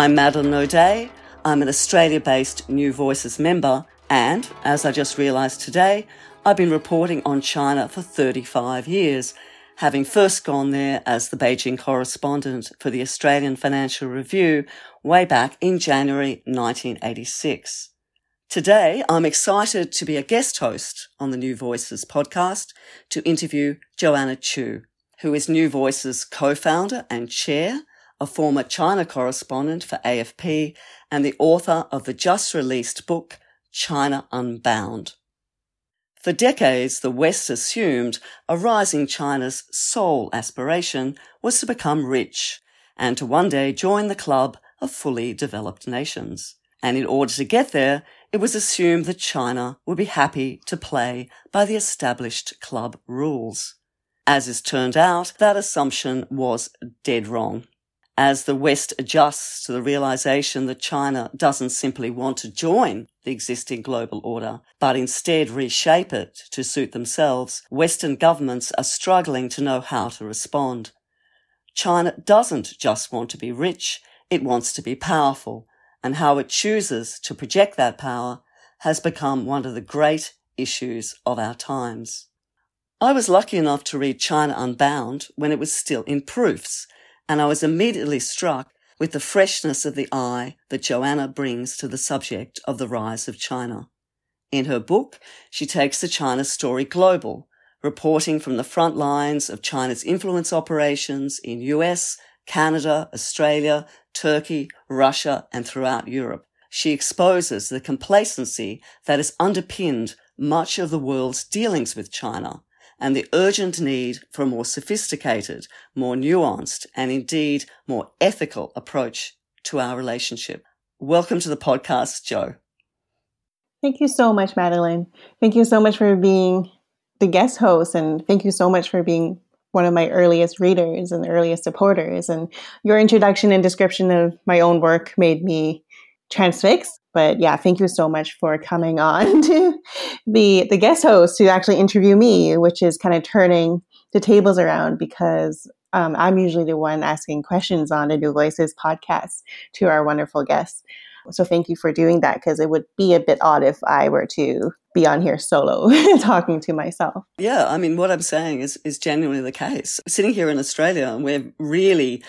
I'm Madeleine O'Dea. I'm an Australia based New Voices member, and as I just realised today, I've been reporting on China for 35 years, having first gone there as the Beijing correspondent for the Australian Financial Review way back in January 1986. Today, I'm excited to be a guest host on the New Voices podcast to interview Joanna Chiu, who is New Voices co-founder and chair, a former China correspondent for AFP, and the author of the just released book, China Unbound. For decades, the West assumed a rising China's sole aspiration was to become rich and to one day join the club of fully developed nations. And in order to get there, it was assumed that China would be happy to play by the established club rules. As is turned out, that assumption was dead wrong. As the West adjusts to the realization that China doesn't simply want to join the existing global order, but instead reshape it to suit themselves, Western governments are struggling to know how to respond. China doesn't just want to be rich, it wants to be powerful, and how it chooses to project that power has become one of the great issues of our times. I was lucky enough to read China Unbound when it was still in proofs, and I was immediately struck with the freshness of the eye that Joanna brings to the subject of the rise of China. In her book, she takes the China story global, reporting from the front lines of China's influence operations in US, Canada, Australia, Turkey, Russia, and throughout Europe. She exposes the complacency that has underpinned much of the world's dealings with China and the urgent need for a more sophisticated, more nuanced, and indeed more ethical approach to our relationship. Welcome to the podcast, Jo. Thank you so much, Madeleine. Thank you so much for being the guest host, and thank you so much for being one of my earliest readers and earliest supporters. And your introduction and description of my own work made me transfixed. But yeah, thank you so much for coming on to be the guest host to actually interview me, which is kind of turning the tables around because um, I'm usually the one asking questions on the New Voices podcast to our wonderful guests. So thank you for doing that because it would be a bit odd if I were to be on here solo talking to myself. Yeah, I mean, what I'm saying is is genuinely the case. Sitting here in Australia, we're really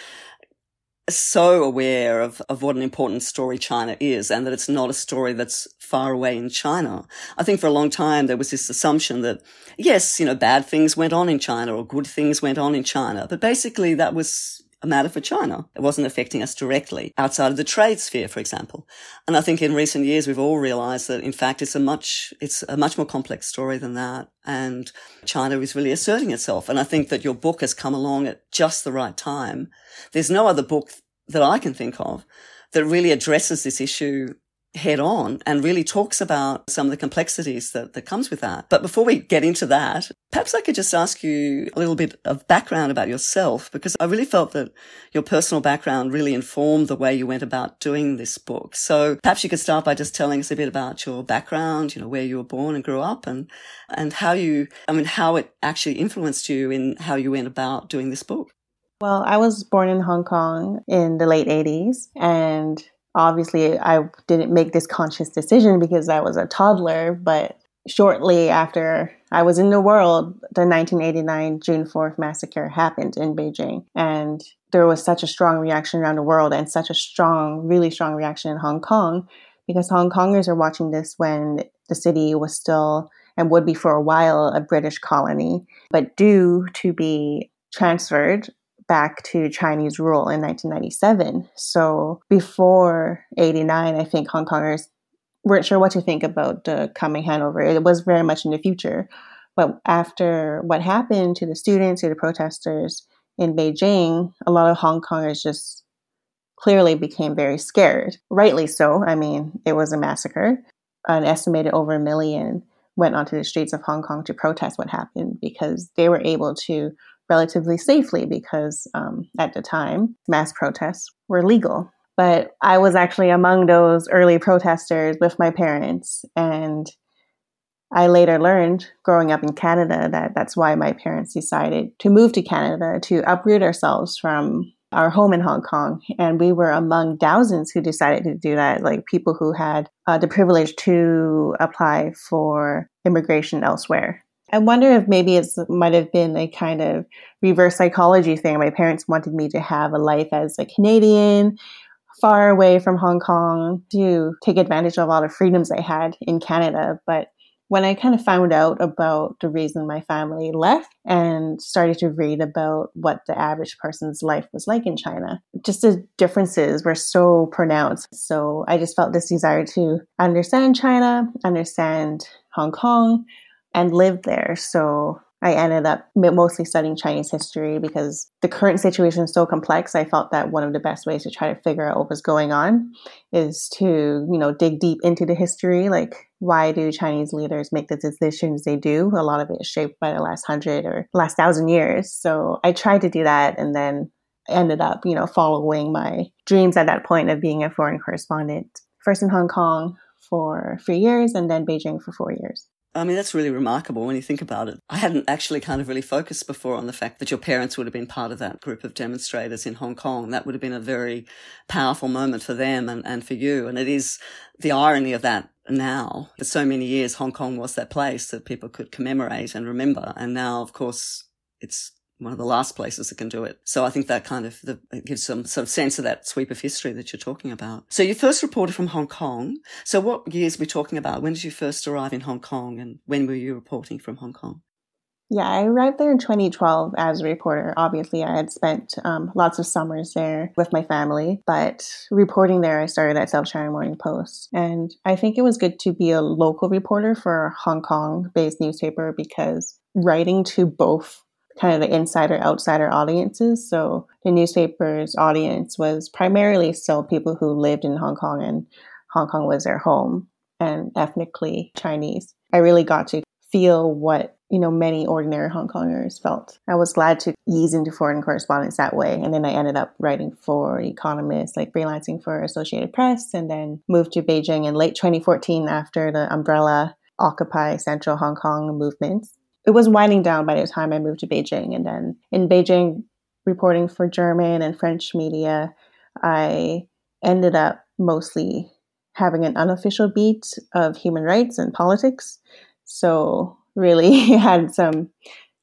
so aware of, of what an important story China is and that it's not a story that's far away in China. I think for a long time there was this assumption that yes, you know, bad things went on in China or good things went on in China, but basically that was a matter for China. It wasn't affecting us directly outside of the trade sphere, for example. And I think in recent years, we've all realized that in fact, it's a much, it's a much more complex story than that. And China is really asserting itself. And I think that your book has come along at just the right time. There's no other book that I can think of that really addresses this issue head on and really talks about some of the complexities that, that comes with that. But before we get into that, perhaps I could just ask you a little bit of background about yourself, because I really felt that your personal background really informed the way you went about doing this book. So perhaps you could start by just telling us a bit about your background, you know, where you were born and grew up and, and how you, I mean, how it actually influenced you in how you went about doing this book. Well, I was born in Hong Kong in the late 80s and obviously I didn't make this conscious decision because I was a toddler, but shortly after I was in the world, the 1989 June 4th massacre happened in Beijing. And there was such a strong reaction around the world and such a strong, really strong reaction in Hong Kong because Hong Kongers are watching this when the city was still and would be for a while a British colony, but due to be transferred back to Chinese rule in 1997. So before 89, I think Hong Kongers weren't sure what to think about the coming handover. It was very much in the future. But after what happened to the students, to the protesters in Beijing, a lot of Hong Kongers just clearly became very scared. Rightly so. I mean, it was a massacre. An estimated over a million went onto the streets of Hong Kong to protest what happened because they were able to relatively safely because um, at the time, mass protests were legal. But I was actually among those early protesters with my parents. And I later learned growing up in Canada that that's why my parents decided to move to Canada to uproot ourselves from our home in Hong Kong. And we were among thousands who decided to do that, like people who had uh, the privilege to apply for immigration elsewhere. I wonder if maybe it might have been a kind of reverse psychology thing. My parents wanted me to have a life as a Canadian, far away from Hong Kong, to take advantage of all the freedoms I had in Canada. But when I kind of found out about the reason my family left and started to read about what the average person's life was like in China, just the differences were so pronounced. So I just felt this desire to understand China, understand Hong Kong, and lived there. So I ended up mostly studying Chinese history because the current situation is so complex. I felt that one of the best ways to try to figure out what was going on is to, you know, dig deep into the history. Like, why do Chinese leaders make the decisions they do? A lot of it is shaped by the last hundred or last thousand years. So I tried to do that and then ended up, you know, following my dreams at that point of being a foreign correspondent, first in Hong Kong for three years and then Beijing for four years. I mean, that's really remarkable when you think about it. I hadn't actually kind of really focused before on the fact that your parents would have been part of that group of demonstrators in Hong Kong. That would have been a very powerful moment for them and, and for you. And it is the irony of that now. For so many years, Hong Kong was that place that people could commemorate and remember. And now, of course, it's one of the last places that can do it. So I think that kind of the, gives some sort of sense of that sweep of history that you're talking about. So you first reported from Hong Kong. So what years are we talking about? When did you first arrive in Hong Kong and when were you reporting from Hong Kong? Yeah, I arrived there in 2012 as a reporter. Obviously, I had spent um, lots of summers there with my family, but reporting there, I started at South China Morning Post. And I think it was good to be a local reporter for a Hong Kong based newspaper because writing to both kind of the insider outsider audiences. So the newspaper's audience was primarily still people who lived in Hong Kong and Hong Kong was their home and ethnically Chinese. I really got to feel what you know many ordinary Hong Kongers felt. I was glad to ease into foreign correspondence that way, and then I ended up writing for Economist, like freelancing for Associated Press, and then moved to Beijing in late 2014 after the umbrella Occupy Central Hong Kong movements it was winding down by the time I moved to Beijing. And then in Beijing, reporting for German and French media, I ended up mostly having an unofficial beat of human rights and politics. So, really had some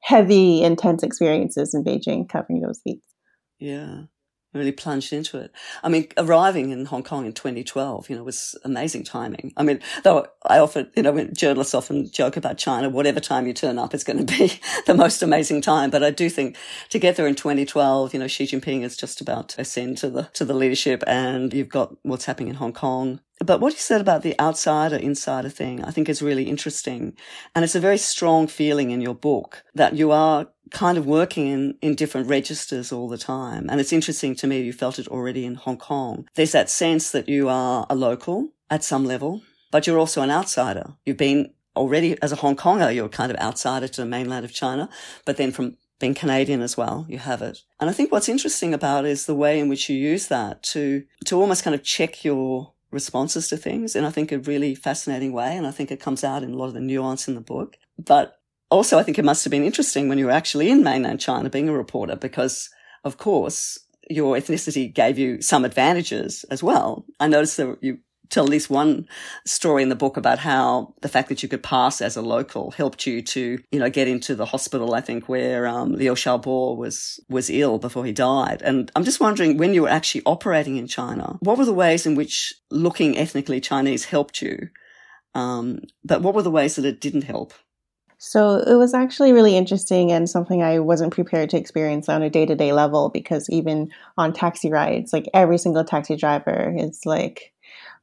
heavy, intense experiences in Beijing covering those beats. Yeah really plunged into it. I mean, arriving in Hong Kong in 2012, you know, was amazing timing. I mean, though I often, you know, when journalists often joke about China, whatever time you turn up, it's going to be the most amazing time. But I do think to get there in 2012, you know, Xi Jinping is just about to ascend to the, to the leadership and you've got what's happening in Hong Kong. But what you said about the outsider insider thing, I think is really interesting. And it's a very strong feeling in your book that you are kind of working in, in different registers all the time. And it's interesting to me, you felt it already in Hong Kong. There's that sense that you are a local at some level, but you're also an outsider. You've been already as a Hong Konger, you're kind of outsider to the mainland of China, but then from being Canadian as well, you have it. And I think what's interesting about is the way in which you use that to, to almost kind of check your responses to things in I think a really fascinating way. And I think it comes out in a lot of the nuance in the book. But also, I think it must have been interesting when you were actually in mainland China being a reporter because, of course, your ethnicity gave you some advantages as well. I noticed that you tell at least one story in the book about how the fact that you could pass as a local helped you to, you know, get into the hospital, I think, where um, Liu Xiaobo was, was ill before he died. And I'm just wondering, when you were actually operating in China, what were the ways in which looking ethnically Chinese helped you? Um, but what were the ways that it didn't help? So it was actually really interesting and something I wasn't prepared to experience on a day to day level because even on taxi rides, like every single taxi driver is like,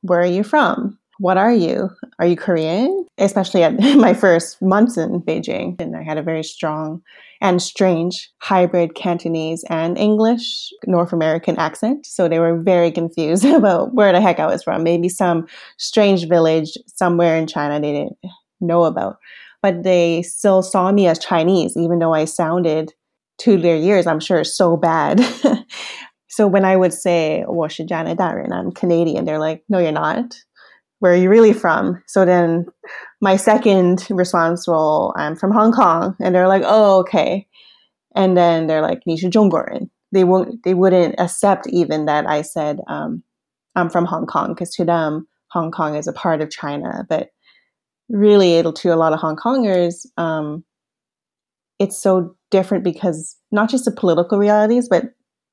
Where are you from? What are you? Are you Korean? Especially at my first months in Beijing. And I had a very strong and strange hybrid Cantonese and English North American accent. So they were very confused about where the heck I was from. Maybe some strange village somewhere in China they didn't know about but they still saw me as Chinese, even though I sounded to their ears, I'm sure, so bad. so when I would say, 我是加拿大人, I'm Canadian, they're like, no, you're not. Where are you really from? So then my second response, well, I'm from Hong Kong. And they're like, oh, okay. And then they're like, 你是中国人. they won't they wouldn't accept even that I said um, I'm from Hong Kong because to them Hong Kong is a part of China, but really to a lot of Hong Kongers, um, it's so different because not just the political realities, but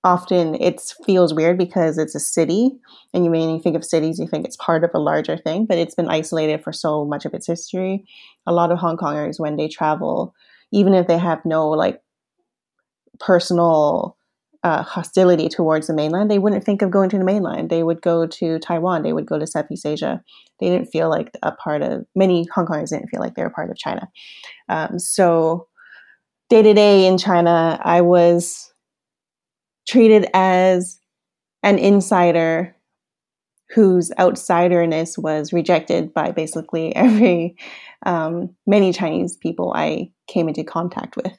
often it feels weird because it's a city and you when you think of cities you think it's part of a larger thing but it's been isolated for so much of its history. A lot of hong kongers when they travel even if they have no like personal uh, hostility towards the mainland, they wouldn't think of going to the mainland. They would go to Taiwan. They would go to Southeast Asia. They didn't feel like a part of, many Hong Kongers didn't feel like they were part of China. Um, so, day to day in China, I was treated as an insider whose outsiderness was rejected by basically every um, many Chinese people I came into contact with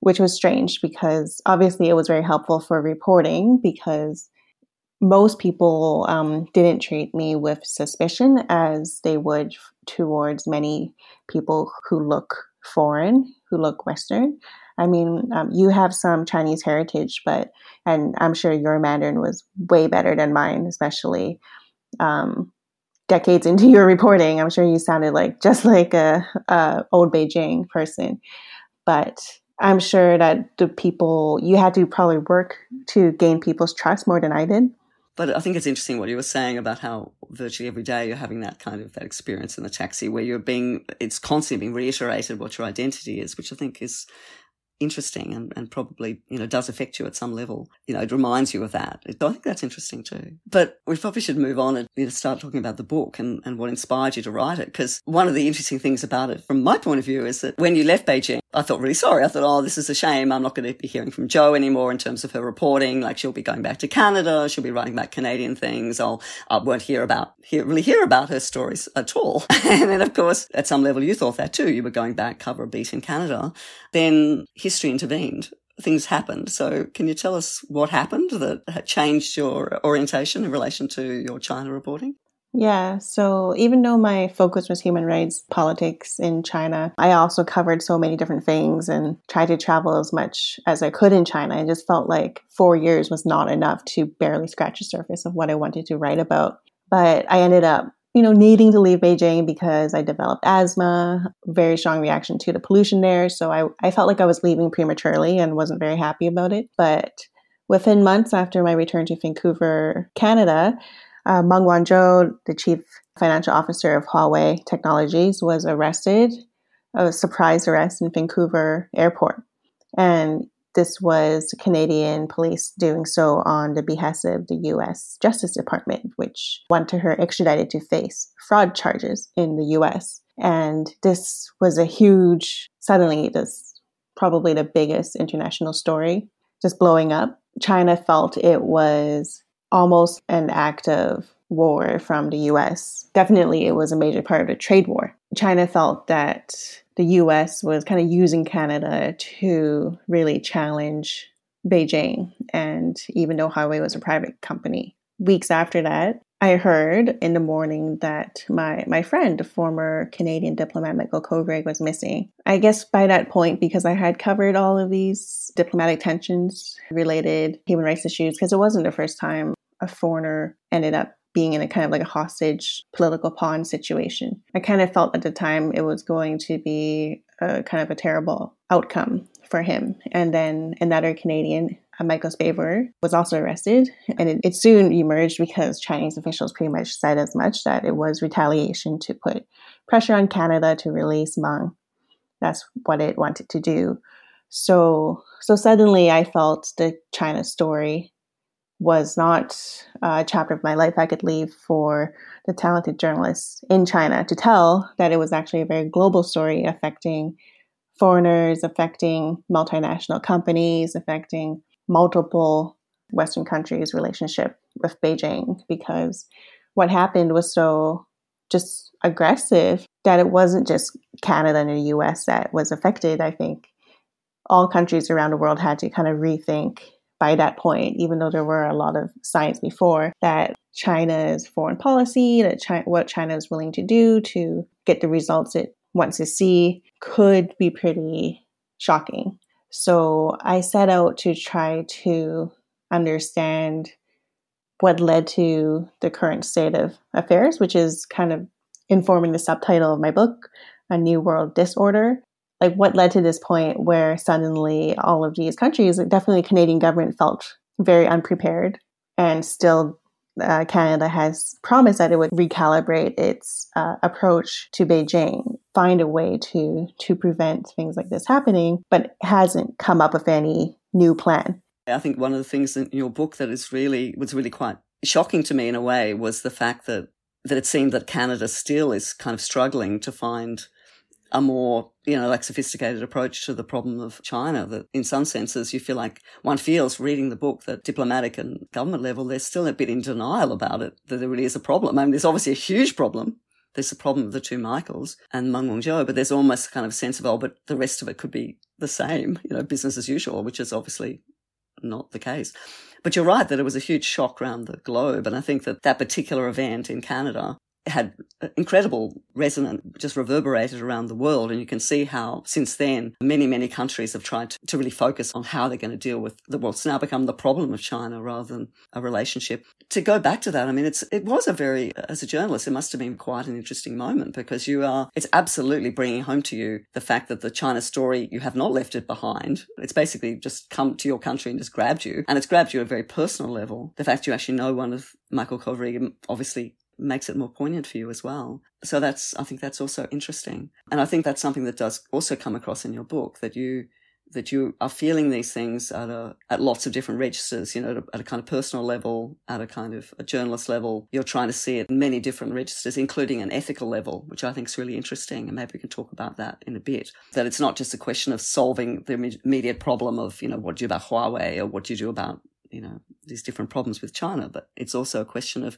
which was strange because obviously it was very helpful for reporting because most people um, didn't treat me with suspicion as they would towards many people who look foreign, who look Western. I mean, um, you have some Chinese heritage, but, and I'm sure your Mandarin was way better than mine, especially um, decades into your reporting. I'm sure you sounded like just like a, a old Beijing person. But I'm sure that the people you had to probably work to gain people's trust more than I did. But I think it's interesting what you were saying about how virtually every day you're having that kind of that experience in the taxi where you're being it's constantly being reiterated what your identity is, which I think is interesting and, and probably, you know, does affect you at some level. You know, it reminds you of that. I think that's interesting too. But we probably should move on and you know, start talking about the book and, and what inspired you to write it. Because one of the interesting things about it, from my point of view, is that when you left Beijing, I felt really sorry. I thought, oh, this is a shame. I'm not going to be hearing from Jo anymore in terms of her reporting. Like she'll be going back to Canada. She'll be writing about Canadian things. I'll, I won't hear about, hear, really hear about her stories at all. and then of course, at some level, you thought that too. You were going back, cover a beat in Canada. Then history intervened. Things happened. So can you tell us what happened that changed your orientation in relation to your China reporting? Yeah, so even though my focus was human rights politics in China, I also covered so many different things and tried to travel as much as I could in China. I just felt like four years was not enough to barely scratch the surface of what I wanted to write about. But I ended up, you know, needing to leave Beijing because I developed asthma, very strong reaction to the pollution there. So I, I felt like I was leaving prematurely and wasn't very happy about it. But within months after my return to Vancouver, Canada, uh, Meng Wanzhou, the chief financial officer of Huawei Technologies, was arrested, a surprise arrest in Vancouver airport. And this was Canadian police doing so on the behest of the US Justice Department, which wanted her extradited to face fraud charges in the US. And this was a huge, suddenly, this probably the biggest international story, just blowing up. China felt it was almost an act of war from the US. Definitely, it was a major part of the trade war. China felt that the US was kind of using Canada to really challenge Beijing. And even though Huawei was a private company, weeks after that, I heard in the morning that my, my friend, the former Canadian diplomat Michael Kovrig, was missing. I guess by that point, because I had covered all of these diplomatic tensions related human rights issues, because it wasn't the first time a foreigner ended up being in a kind of like a hostage political pawn situation. I kind of felt at the time it was going to be a kind of a terrible outcome for him. And then another Canadian, uh, Michael Spavor, was also arrested. And it, it soon emerged because Chinese officials pretty much said as much that it was retaliation to put pressure on Canada to release Meng. That's what it wanted to do. So, so suddenly I felt the China story was not a chapter of my life I could leave for the talented journalists in China to tell that it was actually a very global story affecting foreigners, affecting multinational companies, affecting multiple Western countries' relationship with Beijing because what happened was so just aggressive that it wasn't just Canada and the US that was affected. I think all countries around the world had to kind of rethink by that point, even though there were a lot of signs before that China's foreign policy, that China, what China is willing to do to get the results it wants to see, could be pretty shocking. So I set out to try to understand what led to the current state of affairs, which is kind of informing the subtitle of my book, A New World Disorder. Like what led to this point where suddenly all of these countries, definitely Canadian government felt very unprepared and still uh, Canada has promised that it would recalibrate its uh, approach to Beijing, find a way to to prevent things like this happening, but hasn't come up with any new plan. I think one of the things in your book that is really was really quite shocking to me in a way was the fact that that it seemed that Canada still is kind of struggling to find a more, you know, like sophisticated approach to the problem of China that in some senses you feel like one feels reading the book that diplomatic and government level, they're still a bit in denial about it, that there really is a problem. I mean, there's obviously a huge problem. There's the problem of the two Michaels and Meng Wanzhou, but there's almost kind of a sense of, oh, but the rest of it could be the same, you know, business as usual, which is obviously not the case. But you're right that it was a huge shock around the globe. And I think that that particular event in Canada had incredible resonance, just reverberated around the world. And you can see how since then, many, many countries have tried to, to really focus on how they're going to deal with the. It's now become the problem of China rather than a relationship. To go back to that, I mean, it's, it was a very, as a journalist, it must have been quite an interesting moment because you are, it's absolutely bringing home to you the fact that the China story, you have not left it behind. It's basically just come to your country and just grabbed you. And it's grabbed you at a very personal level. The fact you actually know one of Michael Kovrig, obviously makes it more poignant for you as well. So that's, I think that's also interesting. And I think that's something that does also come across in your book that you, that you are feeling these things at a, at lots of different registers, you know, at a, at a, kind of personal level, at a kind of a journalist level. You're trying to see it in many different registers, including an ethical level, which I think is really interesting. And maybe we can talk about that in a bit. That it's not just a question of solving the immediate problem of, you know, what do you do about Huawei or what do you do about, you know, these different problems with China, but it's also a question of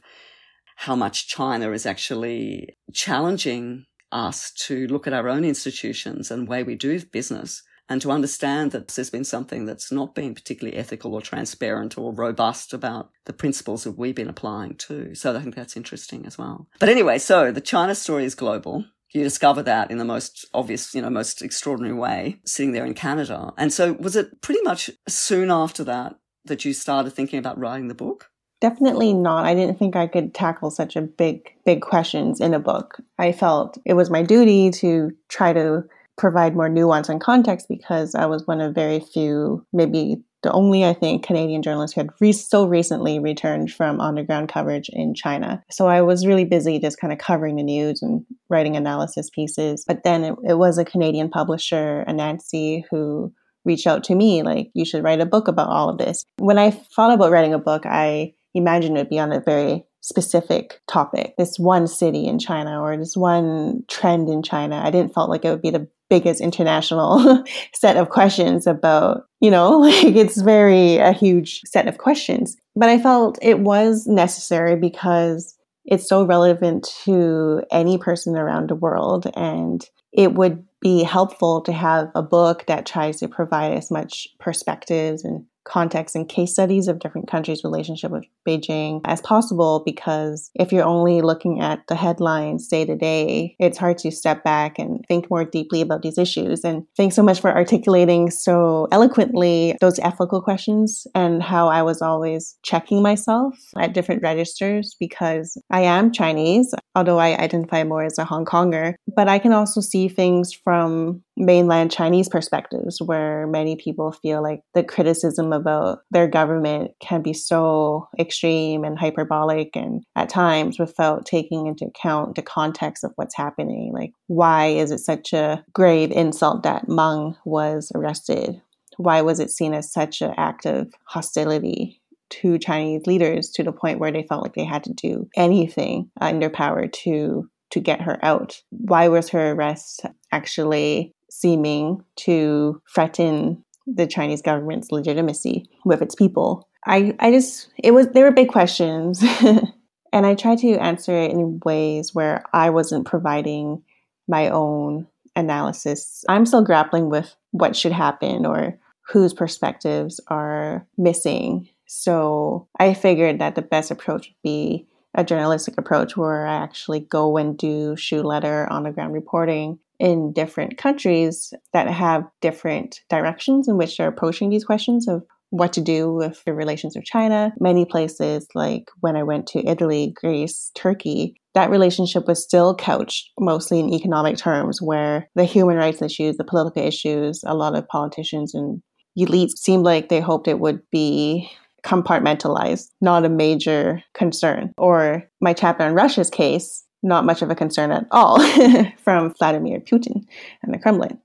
how much China is actually challenging us to look at our own institutions and way we do business and to understand that there's been something that's not been particularly ethical or transparent or robust about the principles that we've been applying too. So I think that's interesting as well. But anyway, so the China story is global. You discover that in the most obvious, you know, most extraordinary way, sitting there in Canada. And so was it pretty much soon after that that you started thinking about writing the book? Definitely not. I didn't think I could tackle such a big, big questions in a book. I felt it was my duty to try to provide more nuance and context because I was one of very few, maybe the only, I think, Canadian journalist who had re- so recently returned from underground coverage in China. So I was really busy just kind of covering the news and writing analysis pieces. But then it, it was a Canadian publisher, Anansi, who reached out to me like, you should write a book about all of this. When I thought about writing a book, I imagine it would be on a very specific topic, this one city in China or this one trend in China. I didn't felt like it would be the biggest international set of questions about, you know, like it's very a huge set of questions. But I felt it was necessary because it's so relevant to any person around the world and it would be helpful to have a book that tries to provide as much perspectives and context and case studies of different countries' relationship with Beijing as possible because if you're only looking at the headlines day to day, it's hard to step back and think more deeply about these issues. And thanks so much for articulating so eloquently those ethical questions and how I was always checking myself at different registers because I am Chinese, although I identify more as a Hong Konger, but I can also see things from mainland Chinese perspectives where many people feel like the criticism about their government can be so extreme and hyperbolic and at times without taking into account the context of what's happening. Like, why is it such a grave insult that Meng was arrested? Why was it seen as such an act of hostility to Chinese leaders to the point where they felt like they had to do anything in their power to to get her out. Why was her arrest actually seeming to threaten the Chinese government's legitimacy with its people. I, I just, it was, there were big questions. and I tried to answer it in ways where I wasn't providing my own analysis. I'm still grappling with what should happen or whose perspectives are missing. So I figured that the best approach would be a journalistic approach where I actually go and do shoe letter on the ground reporting in different countries that have different directions in which they're approaching these questions of what to do with the relations with China. Many places, like when I went to Italy, Greece, Turkey, that relationship was still couched mostly in economic terms, where the human rights issues, the political issues, a lot of politicians and elites seemed like they hoped it would be compartmentalized, not a major concern. Or my chapter on Russia's case, not much of a concern at all from Vladimir Putin and the Kremlin.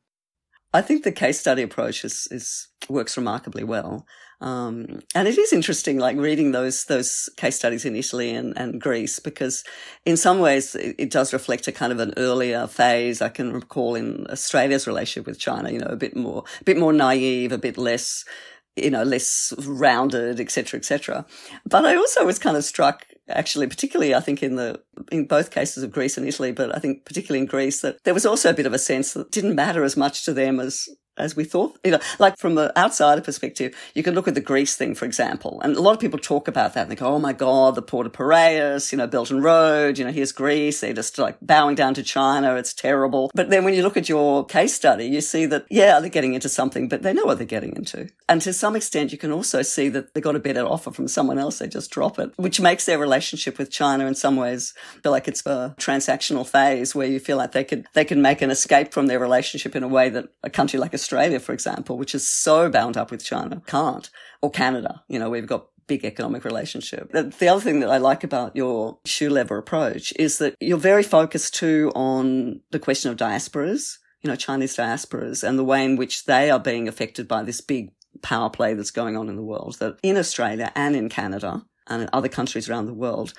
I think the case study approach is, is works remarkably well. Um, and it is interesting, like reading those those case studies in Italy and, and Greece, because in some ways it, it, does reflect a kind of an earlier phase. I can recall in Australia's relationship with China, you know, a bit more, a bit more naive, a bit less you know, less rounded, etc., etc. But I also was kind of struck, actually, particularly I think in the in both cases of Greece and Italy, but I think particularly in Greece, that there was also a bit of a sense that didn't matter as much to them as as we thought. You know, like from the outsider perspective, you can look at the Greece thing, for example, and a lot of people talk about that and they go, "Oh my God, the port of Piraeus, you know, Belt and Road, you know, here's Greece. They're just like bowing down to China. It's terrible." But then when you look at your case study, you see that yeah, they're getting into something, but they know what they're getting into, and to some extent, you can also see that they got a better offer from someone else. They just drop it, which makes their relationship with China in some ways feel like it's a transactional phase where you feel like they could they can make an escape from their relationship in a way that a country like Australia, for example, which is so bound up with China, can't. Or Canada, you know, we've got big economic relationship. The other thing that I like about your shoe leather approach is that you're very focused too on the question of diasporas, you know, Chinese diasporas and the way in which they are being affected by this big power play that's going on in the world. That in Australia and in Canada and in other countries around the world,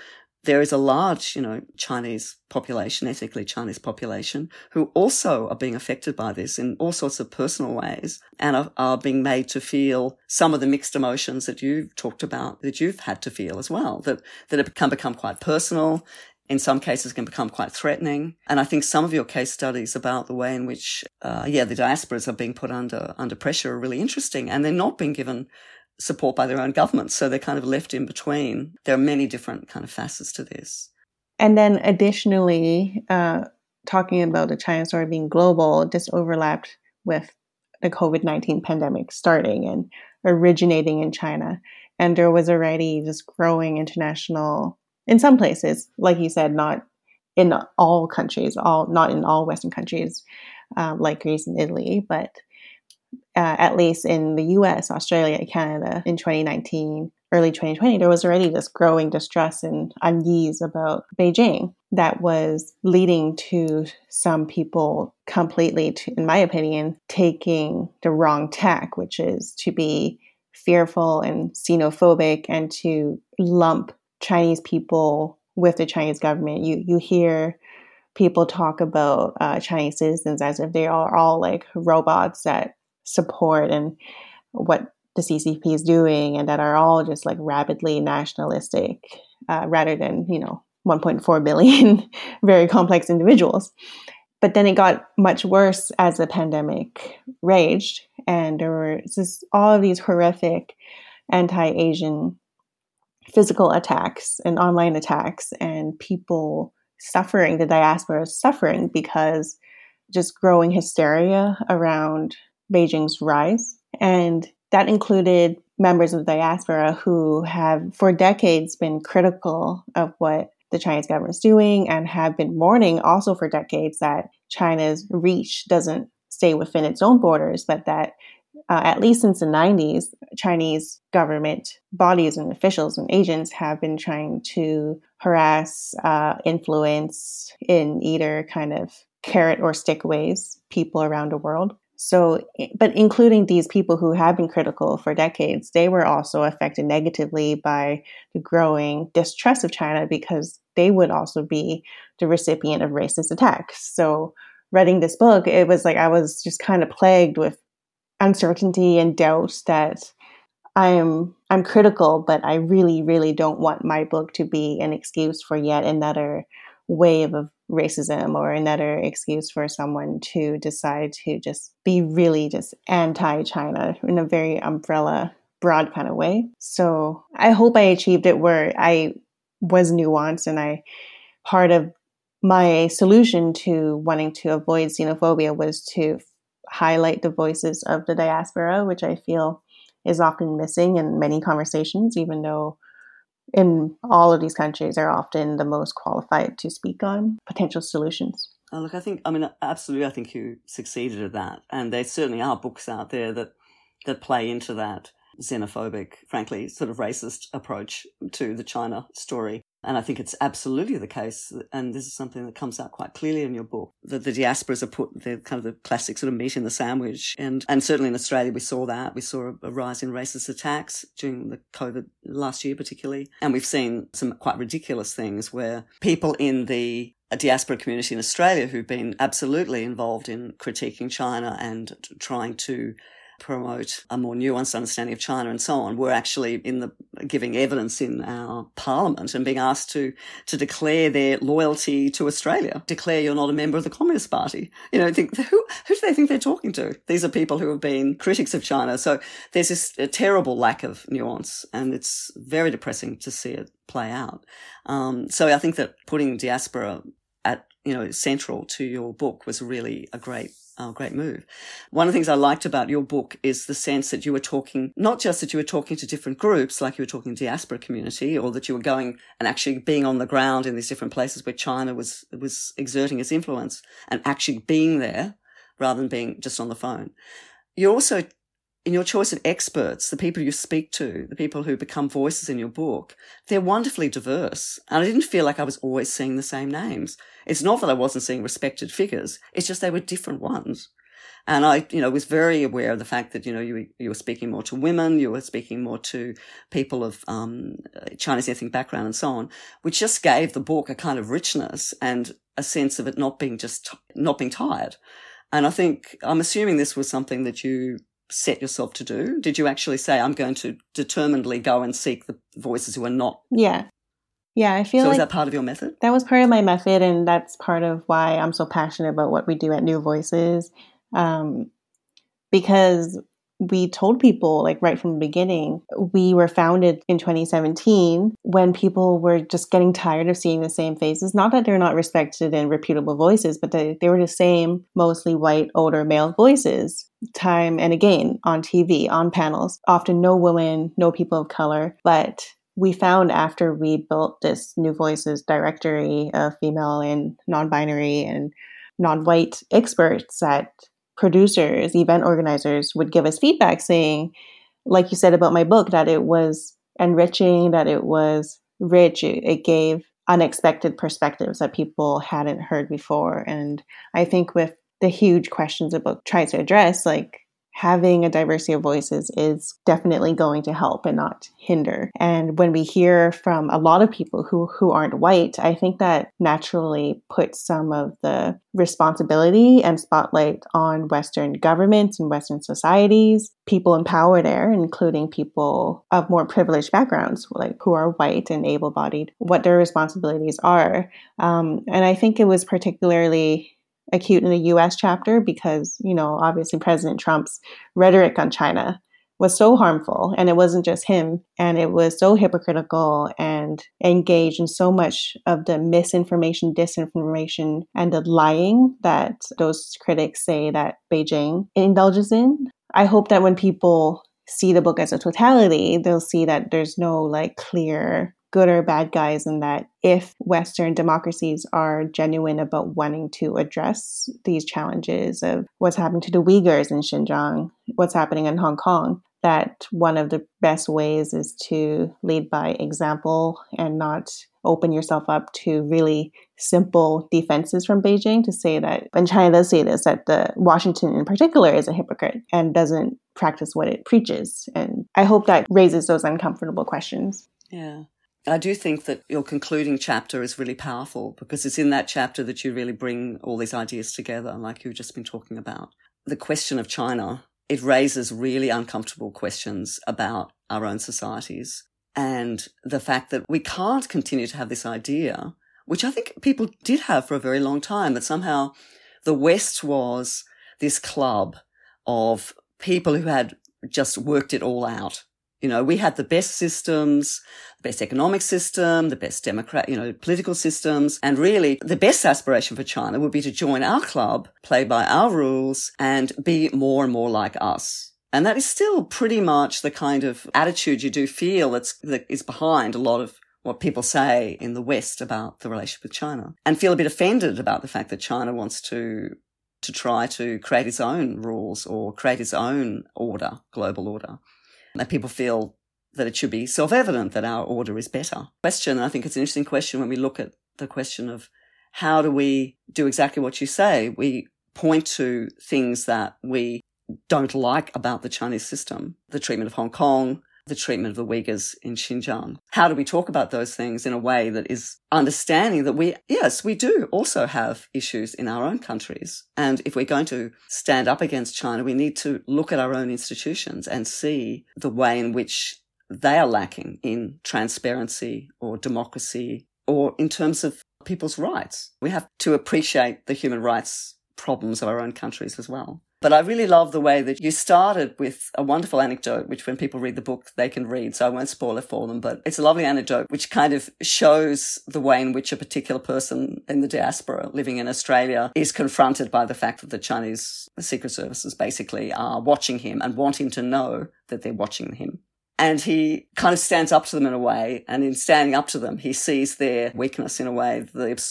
there is a large, you know, Chinese population, ethnically Chinese population, who also are being affected by this in all sorts of personal ways and are, are, being made to feel some of the mixed emotions that you've talked about, that you've had to feel as well, that, that can become quite personal. In some cases can become quite threatening. And I think some of your case studies about the way in which, uh, yeah, the diasporas are being put under, under pressure are really interesting and they're not being given support by their own governments. So they're kind of left in between. There are many different kind of facets to this. And then additionally, uh, talking about the China story being global, this overlapped with the COVID 19 pandemic starting and originating in China. And there was already this growing international, in some places, like you said, not in all countries, all not in all Western countries, um, like Greece and Italy, but uh, at least in the US, Australia, Canada in 2019, early 2020, there was already this growing distrust and unease about Beijing that was leading to some people completely, to, in my opinion, taking the wrong tack, which is to be fearful and xenophobic and to lump Chinese people with the Chinese government. You you hear people talk about uh, Chinese citizens as if they are all like robots that support and what the CCP is doing, and that are all just like rapidly nationalistic, uh, rather than you know 1.4 billion very complex individuals. But then it got much worse as the pandemic raged, and there were just all of these horrific anti-Asian physical attacks and online attacks, and people suffering, the diaspora is suffering because just growing hysteria around Beijing's rise. And that included members of the diaspora who have for decades been critical of what the Chinese government is doing and have been mourning also for decades that China's reach doesn't stay within its own borders, but that uh, at least since the 90s, Chinese government bodies and officials and agents have been trying to harass, uh, influence in either kind of carrot or stick ways people around the world. So, but including these people who have been critical for decades, they were also affected negatively by the growing distrust of China because they would also be the recipient of racist attacks. So, reading this book, it was like I was just kind of plagued with uncertainty and doubt that I'm I'm critical, but I really, really don't want my book to be an excuse for yet another wave of racism or another excuse for someone to decide to just be really just anti China in a very umbrella, broad kind of way. So I hope I achieved it where I was nuanced and I, part of my solution to wanting to avoid xenophobia was to highlight the voices of the diaspora, which I feel is often missing in many conversations, even though in all of these countries are often the most qualified to speak on potential solutions. Oh, look, I think, I mean, absolutely, I think you succeeded at that. And there certainly are books out there that, that play into that xenophobic, frankly, sort of racist approach to the China story. And I think it's absolutely the case, and this is something that comes out quite clearly in your book, that the diasporas are put, they're kind of the classic sort of meat in the sandwich. And, and certainly in Australia, we saw that. We saw a, a rise in racist attacks during the COVID last year, particularly. And we've seen some quite ridiculous things where people in the a diaspora community in Australia who've been absolutely involved in critiquing China and trying to promote a more nuanced understanding of China and so on, were actually in the giving evidence in our parliament and being asked to to declare their loyalty to Australia. Declare you're not a member of the Communist Party. You know, think who who do they think they're talking to? These are people who have been critics of China. So there's this terrible lack of nuance, and it's very depressing to see it play out. Um, so I think that putting diaspora at you know central to your book was really a great Oh, great move. One of the things I liked about your book is the sense that you were talking, not just that you were talking to different groups, like you were talking diaspora community, or that you were going and actually being on the ground in these different places where China was, was exerting its influence and actually being there rather than being just on the phone. You're also in your choice of experts, the people you speak to, the people who become voices in your book, they're wonderfully diverse. And I didn't feel like I was always seeing the same names. It's not that I wasn't seeing respected figures. It's just they were different ones. And I, you know, was very aware of the fact that, you know, you, you were speaking more to women, you were speaking more to people of um, Chinese ethnic background and so on, which just gave the book a kind of richness and a sense of it not being just, not being tired. And I think, I'm assuming this was something that you set yourself to do? Did you actually say, I'm going to determinedly go and seek the voices who are not? Yeah. Yeah, I feel so. like is that part of your method? That was part of my method, and that's part of why I'm so passionate about what we do at New Voices. Um, because we told people like right from the beginning we were founded in 2017 when people were just getting tired of seeing the same faces. Not that they're not respected and reputable voices but they, they were the same mostly white older male voices time and again on tv on panels. Often no women no people of color but we found after we built this new voices directory of female and non-binary and non-white experts that producers, event organizers would give us feedback saying, like you said about my book, that it was enriching, that it was rich, it, it gave unexpected perspectives that people hadn't heard before. And I think with the huge questions the book tries to address, like having a diversity of voices is definitely going to help and not hinder. And when we hear from a lot of people who, who aren't white, I think that naturally puts some of the responsibility and spotlight on Western governments and Western societies, people in power there, including people of more privileged backgrounds, like who are white and able bodied, what their responsibilities are. Um, and I think it was particularly acute in the US chapter because, you know, obviously President Trump's rhetoric on China was so harmful and it wasn't just him and it was so hypocritical and engaged in so much of the misinformation disinformation and the lying that those critics say that beijing indulges in. I hope that when people see the book as a totality they'll see that there's no like clear good or bad guys, and that if Western democracies are genuine about wanting to address these challenges of what's happening to the Uyghurs in Xinjiang, what's happening in Hong Kong, that one of the best ways is to lead by example and not open yourself up to really simple defenses from Beijing to say that, and China does say this, that the Washington in particular is a hypocrite and doesn't practice what it preaches. And I hope that raises those uncomfortable questions. Yeah. I do think that your concluding chapter is really powerful because it's in that chapter that you really bring all these ideas together, like you've just been talking about. The question of China, it raises really uncomfortable questions about our own societies and the fact that we can't continue to have this idea, which I think people did have for a very long time, that somehow the West was this club of people who had just worked it all out You know, we had the best systems, the best economic system, the best democrat, you know, political systems. And really the best aspiration for China would be to join our club, play by our rules and be more and more like us. And that is still pretty much the kind of attitude you do feel that's, that is behind a lot of what people say in the West about the relationship with China and feel a bit offended about the fact that China wants to to try to create its own rules or create its own order, global order. That people feel that it should be self-evident that our order is better. Question, I think it's an interesting question when we look at the question of how do we do exactly what you say? We point to things that we don't like about the Chinese system, the treatment of Hong Kong, the treatment of the Uyghurs in Xinjiang. How do we talk about those things in a way that is understanding that we, yes, we do also have issues in our own countries. And if we're going to stand up against China, we need to look at our own institutions and see the way in which they are lacking in transparency or democracy or in terms of people's rights. We have to appreciate the human rights problems of our own countries as well. But I really love the way that you started with a wonderful anecdote, which when people read the book, they can read. So I won't spoil it for them, but it's a lovely anecdote, which kind of shows the way in which a particular person in the diaspora living in Australia is confronted by the fact that the Chinese secret services basically are watching him and want him to know that they're watching him. And he kind of stands up to them in a way. And in standing up to them, he sees their weakness in a way.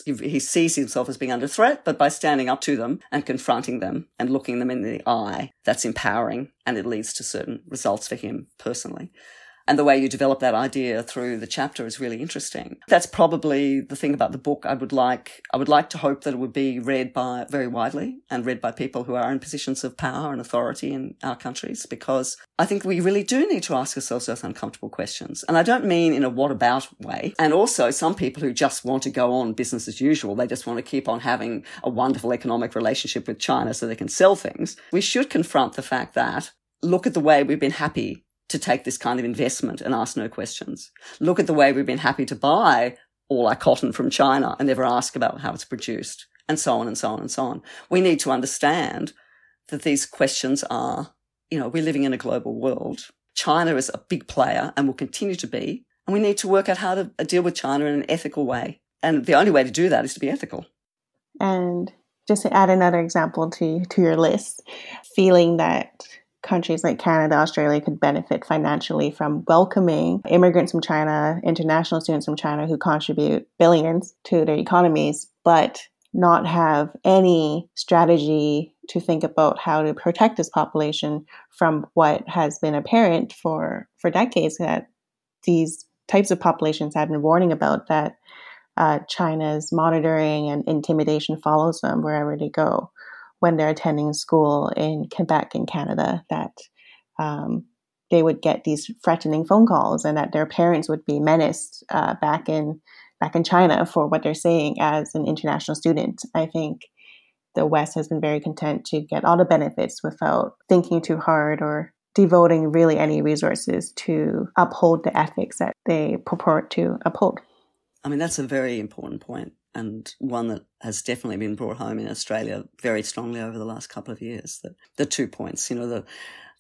He sees himself as being under threat, but by standing up to them and confronting them and looking them in the eye, that's empowering and it leads to certain results for him personally. And the way you develop that idea through the chapter is really interesting. That's probably the thing about the book. I would like, I would like to hope that it would be read by very widely and read by people who are in positions of power and authority in our countries, because I think we really do need to ask ourselves those uncomfortable questions. And I don't mean in a what about way. And also some people who just want to go on business as usual. They just want to keep on having a wonderful economic relationship with China so they can sell things. We should confront the fact that look at the way we've been happy to take this kind of investment and ask no questions. Look at the way we've been happy to buy all our cotton from China and never ask about how it's produced and so on and so on and so on. We need to understand that these questions are, you know, we're living in a global world. China is a big player and will continue to be. And we need to work out how to deal with China in an ethical way. And the only way to do that is to be ethical. And just to add another example to, to your list, feeling that countries like Canada, Australia could benefit financially from welcoming immigrants from China, international students from China who contribute billions to their economies, but not have any strategy to think about how to protect this population from what has been apparent for, for decades that these types of populations have been warning about that uh, China's monitoring and intimidation follows them wherever they go when they're attending school in Quebec in Canada that um, they would get these threatening phone calls and that their parents would be menaced uh, back in back in China for what they're saying as an international student. I think the West has been very content to get all the benefits without thinking too hard or devoting really any resources to uphold the ethics that they purport to uphold. I mean, that's a very important point and one that has definitely been brought home in Australia very strongly over the last couple of years. That the two points, you know, the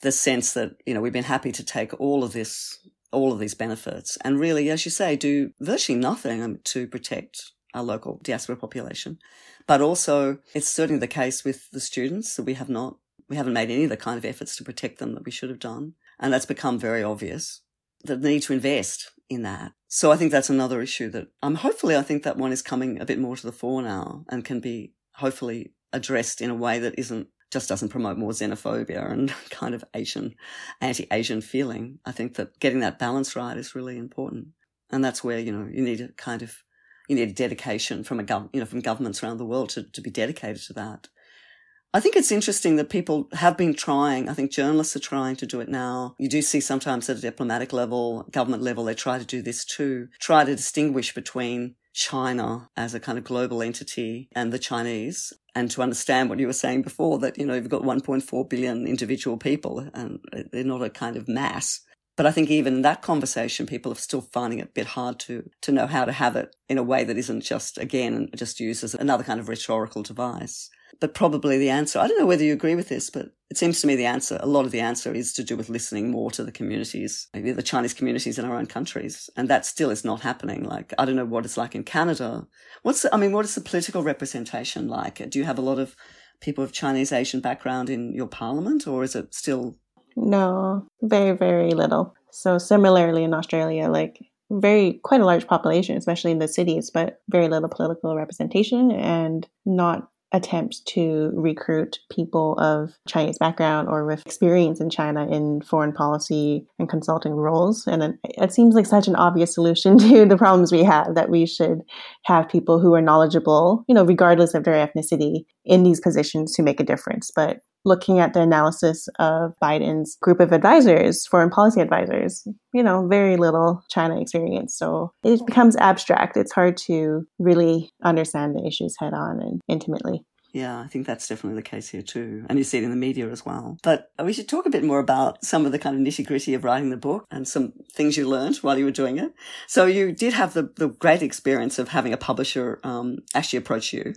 the sense that you know we've been happy to take all of this, all of these benefits, and really, as you say, do virtually nothing um, to protect our local diaspora population. But also, it's certainly the case with the students that we have not, we haven't made any of the kind of efforts to protect them that we should have done, and that's become very obvious. The need to invest in that. So I think that's another issue that um, hopefully I think that one is coming a bit more to the fore now and can be hopefully addressed in a way that isn't just doesn't promote more xenophobia and kind of Asian, anti-Asian feeling. I think that getting that balance right is really important. And that's where, you know, you need a kind of, you need a dedication from a gov, you know, from governments around the world to, to be dedicated to that. I think it's interesting that people have been trying. I think journalists are trying to do it now. You do see sometimes at a diplomatic level, government level, they try to do this too. Try to distinguish between China as a kind of global entity and the Chinese and to understand what you were saying before that, you know, you've got 1.4 billion individual people and they're not a kind of mass. But I think even in that conversation, people are still finding it a bit hard to, to know how to have it in a way that isn't just, again, just used as another kind of rhetorical device. But probably the answer, I don't know whether you agree with this, but it seems to me the answer, a lot of the answer is to do with listening more to the communities, maybe the Chinese communities in our own countries. And that still is not happening. Like, I don't know what it's like in Canada. What's, the, I mean, what is the political representation like? Do you have a lot of people of Chinese Asian background in your parliament or is it still? No, very, very little. So similarly in Australia, like very quite a large population, especially in the cities, but very little political representation and not attempts to recruit people of Chinese background or with experience in China in foreign policy and consulting roles. And it, it, seems like such an obvious solution to the problems we have that we should have people who are knowledgeable, you know, regardless of their ethnicity in these positions to make a difference. But looking at the analysis of Biden's group of advisors, foreign policy advisors, you know, very little China experience. So it becomes abstract. It's hard to really understand the issues head on and intimately. Yeah, I think that's definitely the case here too. And you see it in the media as well. But we should talk a bit more about some of the kind of nitty gritty of writing the book and some things you learned while you were doing it. So you did have the, the great experience of having a publisher um, actually approach you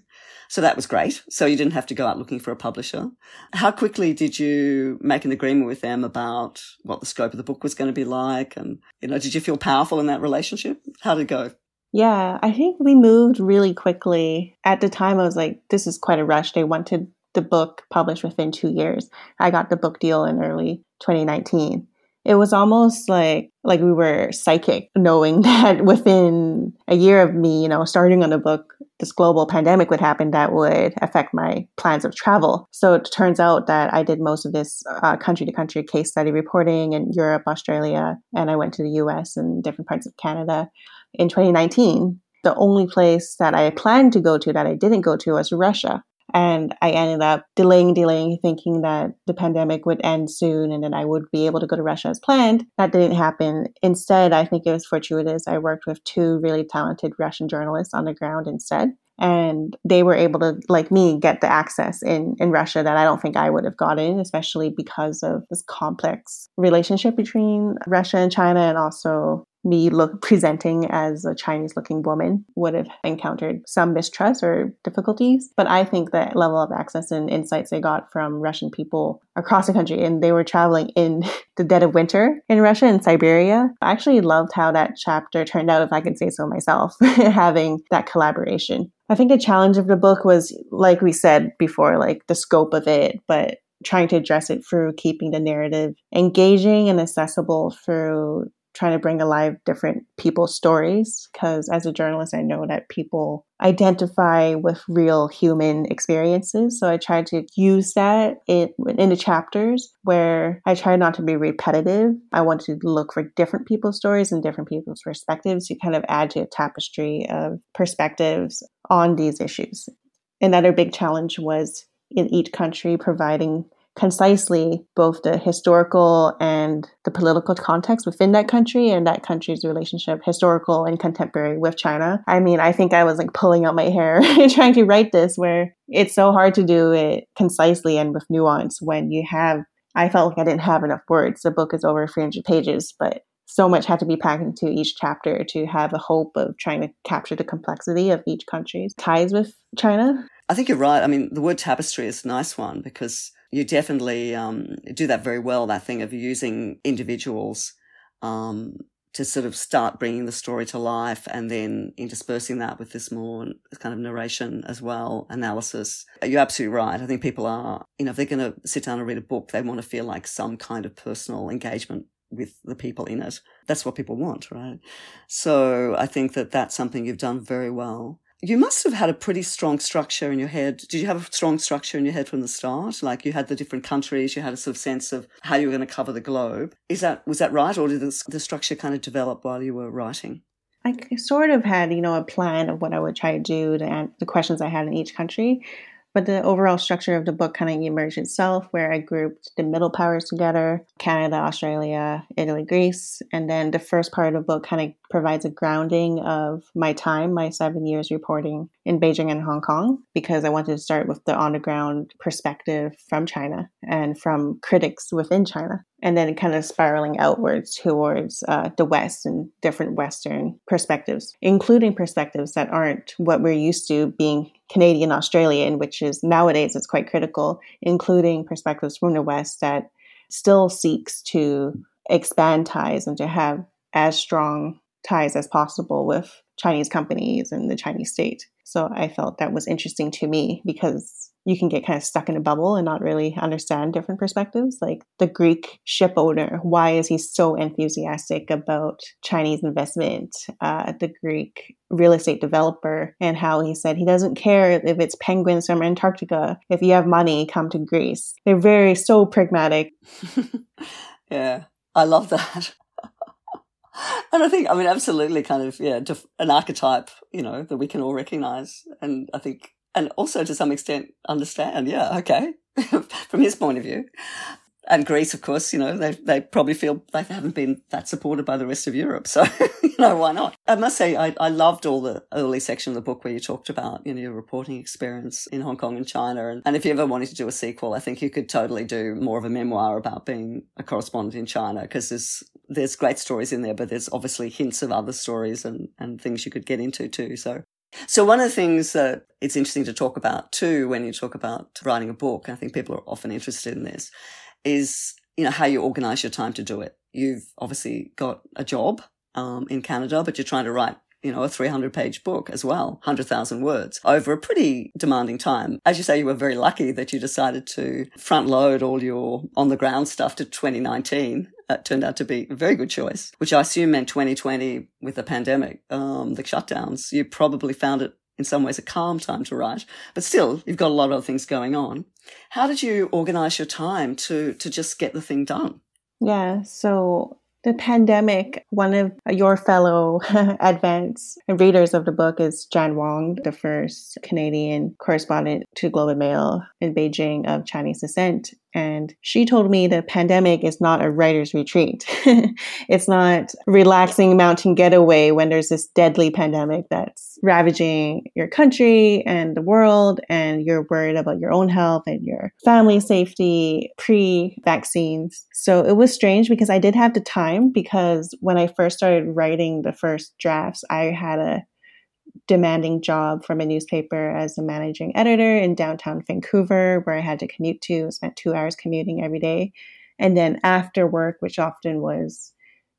so that was great. So you didn't have to go out looking for a publisher. How quickly did you make an agreement with them about what the scope of the book was going to be like? And, you know, did you feel powerful in that relationship? How did it go? Yeah, I think we moved really quickly. At the time, I was like, this is quite a rush. They wanted the book published within two years. I got the book deal in early 2019 it was almost like like we were psychic knowing that within a year of me you know starting on the book this global pandemic would happen that would affect my plans of travel so it turns out that i did most of this country to country case study reporting in europe australia and i went to the us and different parts of canada in 2019 the only place that i planned to go to that i didn't go to was russia and I ended up delaying, delaying, thinking that the pandemic would end soon and then I would be able to go to Russia as planned. That didn't happen. Instead, I think it was fortuitous. I worked with two really talented Russian journalists on the ground instead. And they were able to, like me, get the access in, in Russia that I don't think I would have gotten, especially because of this complex relationship between Russia and China and also me look presenting as a Chinese looking woman would have encountered some mistrust or difficulties. But I think that level of access and insights they got from Russian people across the country and they were traveling in the dead of winter in Russia and Siberia. I actually loved how that chapter turned out, if I can say so myself, having that collaboration. I think the challenge of the book was, like we said before, like the scope of it, but trying to address it through keeping the narrative engaging and accessible through trying to bring alive different people's stories because as a journalist i know that people identify with real human experiences. So i try to use that in, in the chapters where i try not to be repetitive. I want to look for different people's stories and different people's perspectives to kind of add to a tapestry of perspectives on these issues. Another big challenge was in each country providing concisely both the historical and the political context within that country and that country's relationship, historical and contemporary, with China. I mean, I think I was like pulling out my hair trying to write this, where it's so hard to do it concisely and with nuance when you have. I felt like I didn't have enough words. The book is over 300 pages, but so much had to be packed into each chapter to have a hope of trying to capture the complexity of each country's ties with China. I think you're right. I mean, the word tapestry is a nice one because you definitely um, do that very well. That thing of using individuals um, to sort of start bringing the story to life, and then interspersing that with this more kind of narration as well, analysis. You're absolutely right. I think people are, you know, if they're going to sit down and read a book, they want to feel like some kind of personal engagement with the people in it. That's what people want, right? So I think that that's something you've done very well you must have had a pretty strong structure in your head. Did you have a strong structure in your head from the start? Like you had the different countries, you had a sort of sense of how you were going to cover the globe. Is that was that right, or did the, structure kind of develop while you were writing? I sort of had, you know, a plan of what I would try to do, the, the questions I had in each country. But the overall structure of the book kind of emerged itself, where I grouped the middle powers together Canada, Australia, Italy, Greece. And then the first part of the book kind of provides a grounding of my time, my seven years reporting in Beijing and Hong Kong, because I wanted to start with the on the ground perspective from China and from critics within China. And then kind of spiraling outwards towards uh, the West and different Western perspectives, including perspectives that aren't what we're used to being Canadian Australian, which is nowadays it's quite critical, including perspectives from the West that still seeks to expand ties and to have as strong ties as possible with Chinese companies and the Chinese state. So I felt that was interesting to me because you can get kind of stuck in a bubble and not really understand different perspectives. Like the Greek ship owner, why is he so enthusiastic about Chinese investment? Uh, the Greek real estate developer, and how he said he doesn't care if it's penguins from Antarctica. If you have money, come to Greece. They're very so pragmatic. yeah, I love that. and I think, I mean, absolutely kind of, yeah, an archetype, you know, that we can all recognize. And I think and also to some extent understand, yeah, okay, from his point of view. And Greece, of course, you know, they, they probably feel they haven't been that supported by the rest of Europe. So, you know, why not? I must say, I, I loved all the early section of the book where you talked about, you know, your reporting experience in Hong Kong and China. And, and if you ever wanted to do a sequel, I think you could totally do more of a memoir about being a correspondent in China because there's, there's great stories in there, but there's obviously hints of other stories and, and things you could get into too. So so one of the things that it's interesting to talk about too, when you talk about writing a book, I think people are often interested in this, is, you know, how you organize your time to do it. You've obviously got a job, um, in Canada, but you're trying to write you know, a 300 page book as well, 100,000 words over a pretty demanding time. As you say, you were very lucky that you decided to front load all your on the ground stuff to 2019. That turned out to be a very good choice, which I assume meant 2020 with the pandemic, um, the shutdowns. You probably found it in some ways a calm time to write, but still you've got a lot of other things going on. How did you organize your time to, to just get the thing done? Yeah. So the pandemic, one of your fellow advance readers of the book is Jan Wong, the first Canadian correspondent to Globe and Mail in Beijing of Chinese descent. And she told me the pandemic is not a writer's retreat. it's not relaxing mountain getaway when there's this deadly pandemic that's ravaging your country and the world, and you're worried about your own health and your family safety pre vaccines. So it was strange because I did have the time because when I first started writing the first drafts, I had a demanding job from a newspaper as a managing editor in downtown Vancouver, where I had to commute to. Spent two hours commuting every day. And then after work, which often was,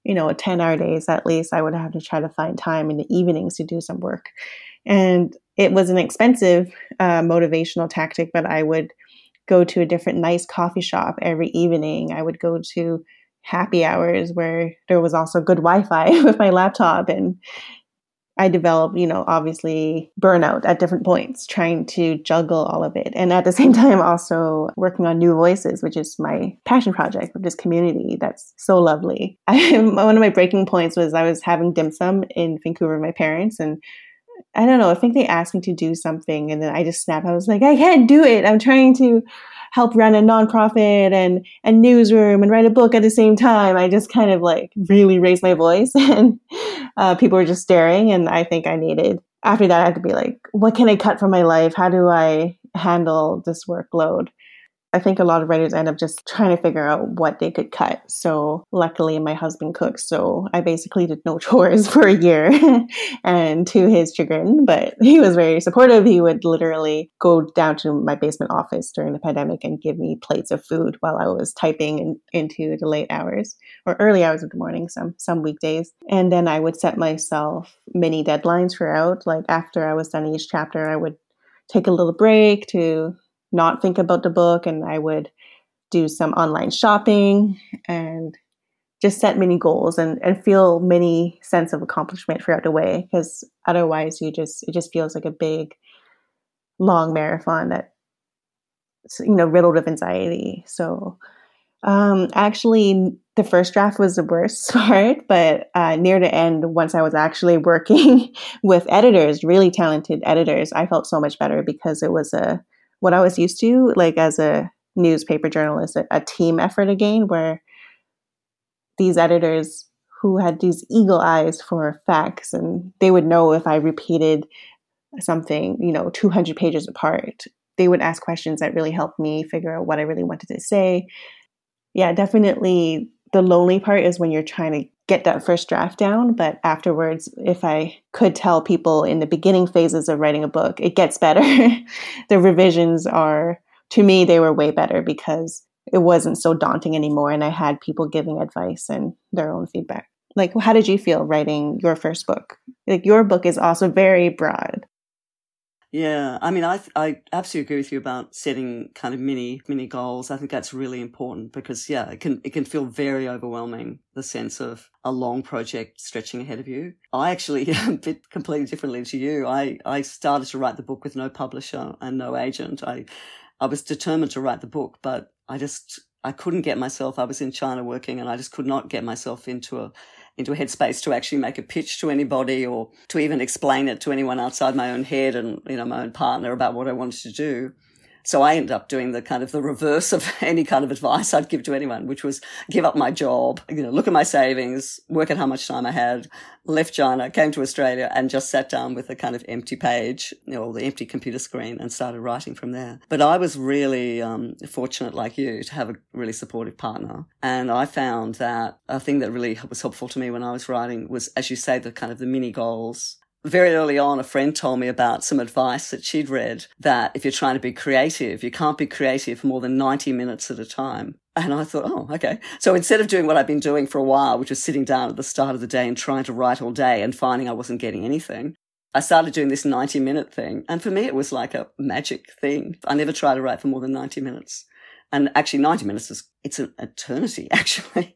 you know, 10 hour days at least, I would have to try to find time in the evenings to do some work. And it was an expensive uh, motivational tactic, but I would go to a different nice coffee shop every evening. I would go to happy hours where there was also good Wi-Fi with my laptop and I developed, you know, obviously burnout at different points, trying to juggle all of it. And at the same time, also working on New Voices, which is my passion project with this community that's so lovely. I, one of my breaking points was I was having dim sum in Vancouver with my parents and I don't know, I think they asked me to do something and then I just snapped. I was like, I can't do it. I'm trying to help run a nonprofit and a newsroom and write a book at the same time. I just kind of like really raised my voice and uh, people were just staring. And I think I needed, after that, I had to be like, what can I cut from my life? How do I handle this workload? I think a lot of writers end up just trying to figure out what they could cut. So luckily my husband cooks, so I basically did no chores for a year and to his chagrin, but he was very supportive. He would literally go down to my basement office during the pandemic and give me plates of food while I was typing in, into the late hours or early hours of the morning some some weekdays. And then I would set myself mini deadlines throughout. Like after I was done each chapter, I would take a little break to not think about the book and I would do some online shopping and just set many goals and, and feel many sense of accomplishment throughout the way because otherwise you just it just feels like a big long marathon that you know riddled with anxiety. So um actually the first draft was the worst part but uh, near the end once i was actually working with editors really talented editors i felt so much better because it was a what I was used to, like as a newspaper journalist, a, a team effort again, where these editors who had these eagle eyes for facts and they would know if I repeated something, you know, 200 pages apart. They would ask questions that really helped me figure out what I really wanted to say. Yeah, definitely the lonely part is when you're trying to get that first draft down. But afterwards, if I could tell people in the beginning phases of writing a book, it gets better. the revisions are, to me, they were way better because it wasn't so daunting anymore. And I had people giving advice and their own feedback. Like, how did you feel writing your first book? Like, your book is also very broad. Yeah, I mean, I I absolutely agree with you about setting kind of mini mini goals. I think that's really important because yeah, it can it can feel very overwhelming the sense of a long project stretching ahead of you. I actually a bit completely differently to you. I I started to write the book with no publisher and no agent. I I was determined to write the book, but I just I couldn't get myself. I was in China working, and I just could not get myself into a into a headspace to actually make a pitch to anybody or to even explain it to anyone outside my own head and, you know, my own partner about what I wanted to do. So I ended up doing the kind of the reverse of any kind of advice I'd give to anyone, which was give up my job, you know, look at my savings, work at how much time I had, left China, came to Australia and just sat down with a kind of empty page, you know, the empty computer screen and started writing from there. But I was really um, fortunate, like you, to have a really supportive partner. And I found that a thing that really was helpful to me when I was writing was, as you say, the kind of the mini goals very early on, a friend told me about some advice that she'd read that if you're trying to be creative, you can't be creative for more than 90 minutes at a time. And I thought, oh, okay. So instead of doing what I've been doing for a while, which was sitting down at the start of the day and trying to write all day and finding I wasn't getting anything, I started doing this 90 minute thing. And for me, it was like a magic thing. I never try to write for more than 90 minutes. And actually 90 minutes is, it's an eternity, actually.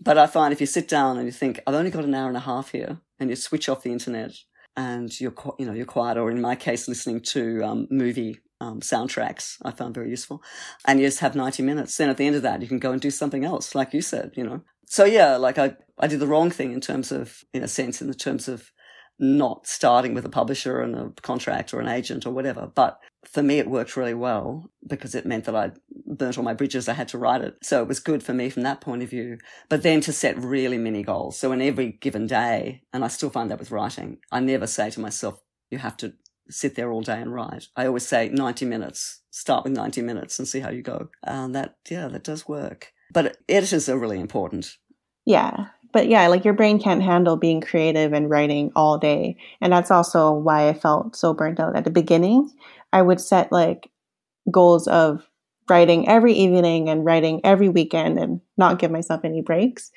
but I find if you sit down and you think, I've only got an hour and a half here and you switch off the internet and you're you know you're quiet, or in my case, listening to um, movie um, soundtracks. I found very useful, and you just have ninety minutes. Then at the end of that, you can go and do something else, like you said. You know, so yeah, like I I did the wrong thing in terms of, in a sense, in the terms of not starting with a publisher and a contract or an agent or whatever. But for me, it worked really well because it meant that I burnt all my bridges. I had to write it. So it was good for me from that point of view. But then to set really mini goals. So in every given day, and I still find that with writing, I never say to myself, you have to sit there all day and write. I always say 90 minutes, start with 90 minutes and see how you go. And that, yeah, that does work. But editors are really important. Yeah but yeah, like your brain can't handle being creative and writing all day. And that's also why I felt so burnt out at the beginning. I would set like goals of writing every evening and writing every weekend and not give myself any breaks.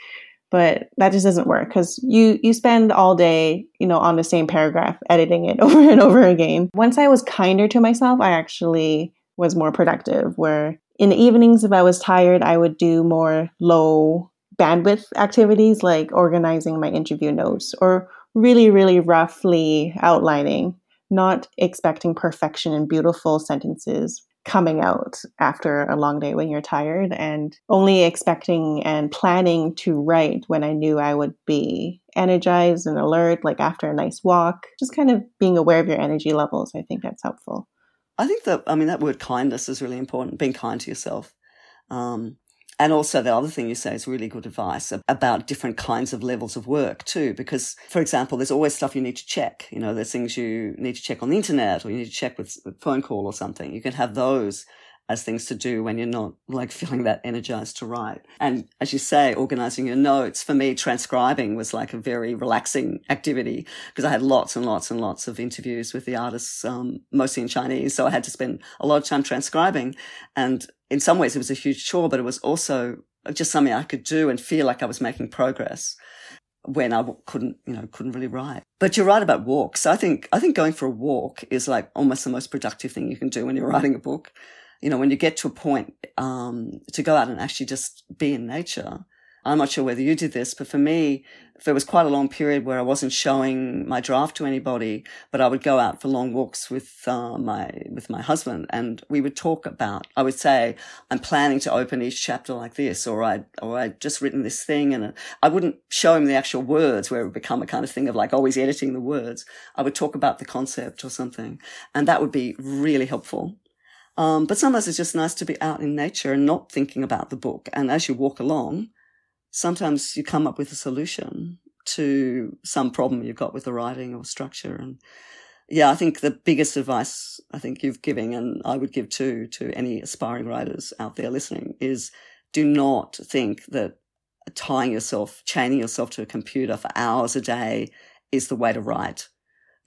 But that just doesn't work because you you spend all day, you know, on the same paragraph editing it over and over again. Once I was kinder to myself, I actually was more productive where in the evenings if I was tired, I would do more low bandwidth activities like organizing my interview notes or really, really roughly outlining, not expecting perfection and beautiful sentences coming out after a long day when you're tired and only expecting and planning to write when I knew I would be energized and alert, like after a nice walk. Just kind of being aware of your energy levels. I think that's helpful. I think that, I mean, that word kindness is really important, being kind to yourself. Um, and also, the other thing you say is really good advice about different kinds of levels of work too. Because, for example, there's always stuff you need to check. You know, there's things you need to check on the internet or you need to check with a phone call or something. You can have those as things to do when you're not like feeling that energized to write. And as you say, organizing your notes for me, transcribing was like a very relaxing activity because I had lots and lots and lots of interviews with the artists, um, mostly in Chinese. So I had to spend a lot of time transcribing and in some ways it was a huge chore, but it was also just something I could do and feel like I was making progress when I couldn't, you know, couldn't really write. But you're right about walks. I think, I think going for a walk is like almost the most productive thing you can do when you're writing a book. You know, when you get to a point, um, to go out and actually just be in nature I'm not sure whether you did this, but for me, there was quite a long period where I wasn't showing my draft to anybody, but I would go out for long walks with uh, my with my husband, and we would talk about. I would say, "I'm planning to open each chapter like this," or "I or I just written this thing," and I wouldn't show him the actual words, where it would become a kind of thing of like always editing the words. I would talk about the concept or something, and that would be really helpful. Um, but sometimes it's just nice to be out in nature and not thinking about the book. And as you walk along, sometimes you come up with a solution to some problem you've got with the writing or structure. And yeah, I think the biggest advice I think you've given, and I would give too to any aspiring writers out there listening, is do not think that tying yourself, chaining yourself to a computer for hours a day is the way to write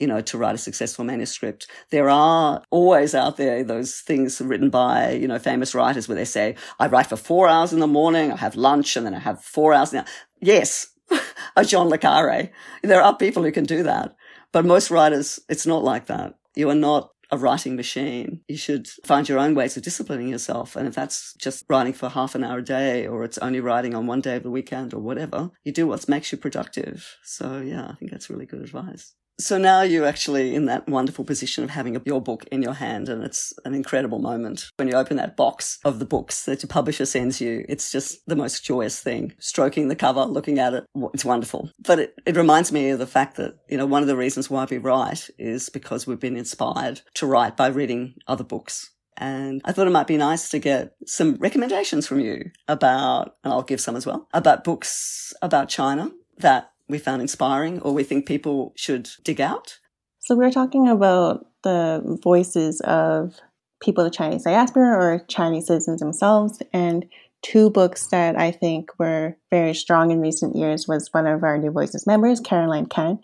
you know, to write a successful manuscript. There are always out there those things written by, you know, famous writers where they say, I write for four hours in the morning, I have lunch, and then I have four hours now. Yes, a John Le Carre. There are people who can do that. But most writers, it's not like that. You are not a writing machine. You should find your own ways of disciplining yourself. And if that's just writing for half an hour a day or it's only writing on one day of the weekend or whatever, you do what makes you productive. So yeah, I think that's really good advice. So now you're actually in that wonderful position of having your book in your hand, and it's an incredible moment. When you open that box of the books that your publisher sends you, it's just the most joyous thing. Stroking the cover, looking at it, it's wonderful. But it, it reminds me of the fact that, you know, one of the reasons why we write is because we've been inspired to write by reading other books. And I thought it might be nice to get some recommendations from you about, and I'll give some as well, about books about China that we found inspiring or we think people should dig out? So, we're talking about the voices of people of Chinese diaspora or Chinese citizens themselves. And two books that I think were very strong in recent years was one of our New Voices members, Karoline Kan.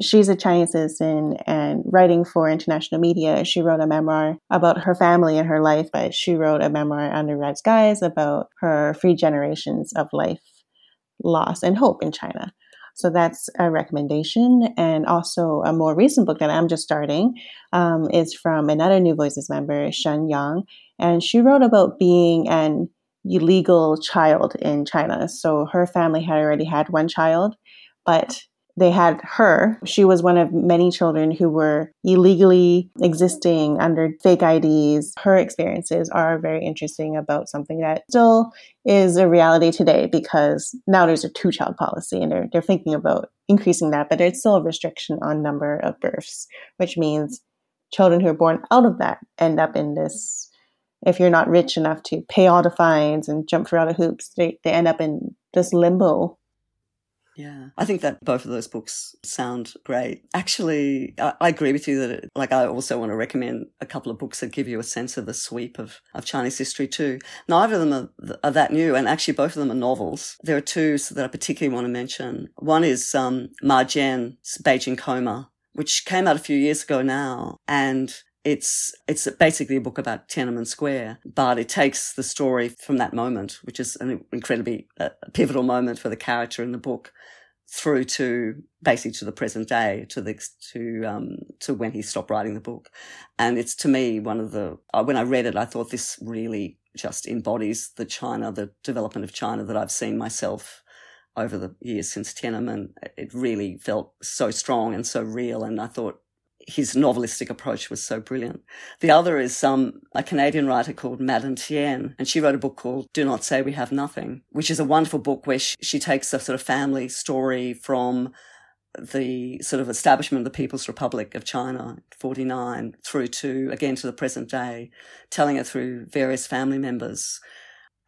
She's a Chinese citizen and writing for international media. She wrote a memoir about her family and her life, but she wrote a memoir under red skies about her three generations of life loss and hope in China. So that's a recommendation. And also a more recent book that I'm just starting um, is from another New Voices member, Shen Yang. And she wrote about being an illegal child in China. So her family had already had one child, but they had her. She was one of many children who were illegally existing under fake IDs. Her experiences are very interesting about something that still is a reality today because now there's a two child policy and they're, they're thinking about increasing that, but there's still a restriction on number of births, which means children who are born out of that end up in this if you're not rich enough to pay all the fines and jump through all the hoops, they, they end up in this limbo yeah, I think that both of those books sound great. Actually, I, I agree with you that, it, like, I also want to recommend a couple of books that give you a sense of the sweep of, of Chinese history too. Neither of them are, are that new, and actually both of them are novels. There are two that I particularly want to mention. One is um, Ma Jian's Beijing Coma, which came out a few years ago now, and it's it's basically a book about Tiananmen Square, but it takes the story from that moment, which is an incredibly uh, pivotal moment for the character in the book, through to basically to the present day, to the to um, to when he stopped writing the book, and it's to me one of the uh, when I read it, I thought this really just embodies the China, the development of China that I've seen myself over the years since Tiananmen. It really felt so strong and so real, and I thought his novelistic approach was so brilliant. The other is um, a Canadian writer called Madeleine Thien, and she wrote a book called Do Not Say We Have Nothing, which is a wonderful book where she, she takes a sort of family story from the sort of establishment of the People's Republic of China, 49, through to, again, to the present day, telling it through various family members.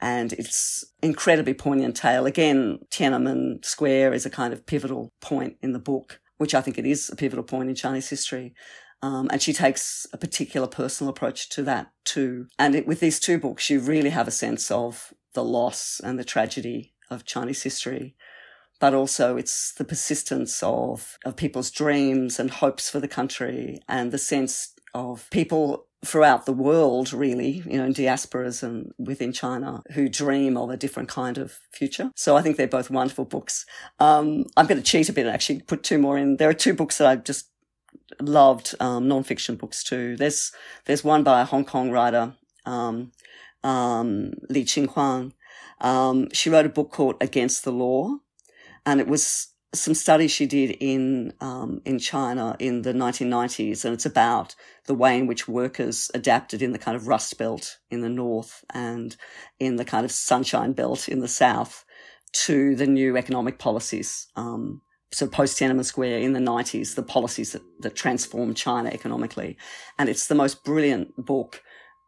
And it's incredibly poignant tale. Again, Tiananmen Square is a kind of pivotal point in the book which I think it is a pivotal point in Chinese history. Um, and she takes a particular personal approach to that too. And it, with these two books, you really have a sense of the loss and the tragedy of Chinese history. But also it's the persistence of, of people's dreams and hopes for the country and the sense of people throughout the world, really, you know, in diasporas and within China who dream of a different kind of future. So I think they're both wonderful books. Um, I'm going to cheat a bit and actually put two more in. There are two books that I just loved, um, non-fiction books too. There's, there's one by a Hong Kong writer, um, um, Lee Ching Kwan. Um, she wrote a book called Against the Law and it was some studies she did in um, in China in the 1990s, and it's about the way in which workers adapted in the kind of Rust Belt in the north and in the kind of Sunshine Belt in the south to the new economic policies. Um, so post Tiananmen Square in the 90s, the policies that, that transformed China economically, and it's the most brilliant book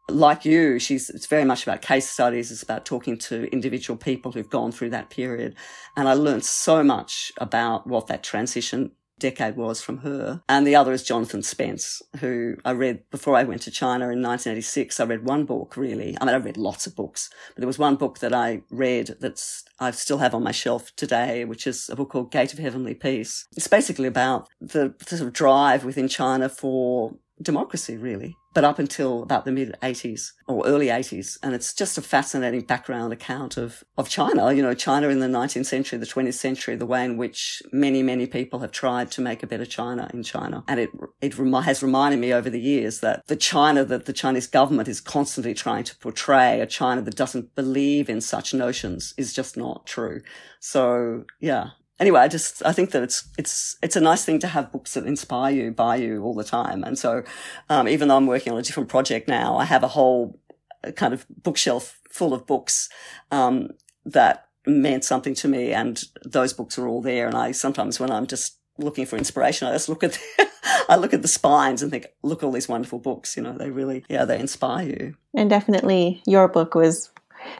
like you, she's, it's very much about case studies. It's about talking to individual people who've gone through that period. And I learned so much about what that transition decade was from her. And the other is Jonathan Spence, who I read before I went to China in 1986. I read one book really. I mean, I read lots of books, but there was one book that I read that's I still have on my shelf today, which is a book called Gate of Heavenly Peace. It's basically about the sort of drive within China for democracy, really, but up until about the mid 80s or early 80s. And it's just a fascinating background account of, of China, you know, China in the 19th century, the 20th century, the way in which many, many people have tried to make a better China in China. And it, it has reminded me over the years that the China that the Chinese government is constantly trying to portray, a China that doesn't believe in such notions, is just not true. So, yeah, anyway, I just I think that it's it's it's a nice thing to have books that inspire you by you all the time. And so, um, even though I'm working on a different project now, I have a whole uh, kind of bookshelf full of books um, that meant something to me, and those books are all there. And I sometimes when I'm just looking for inspiration, I just look at the, I look at the spines and think, look all these wonderful books. You know, they really yeah they inspire you. And definitely, your book was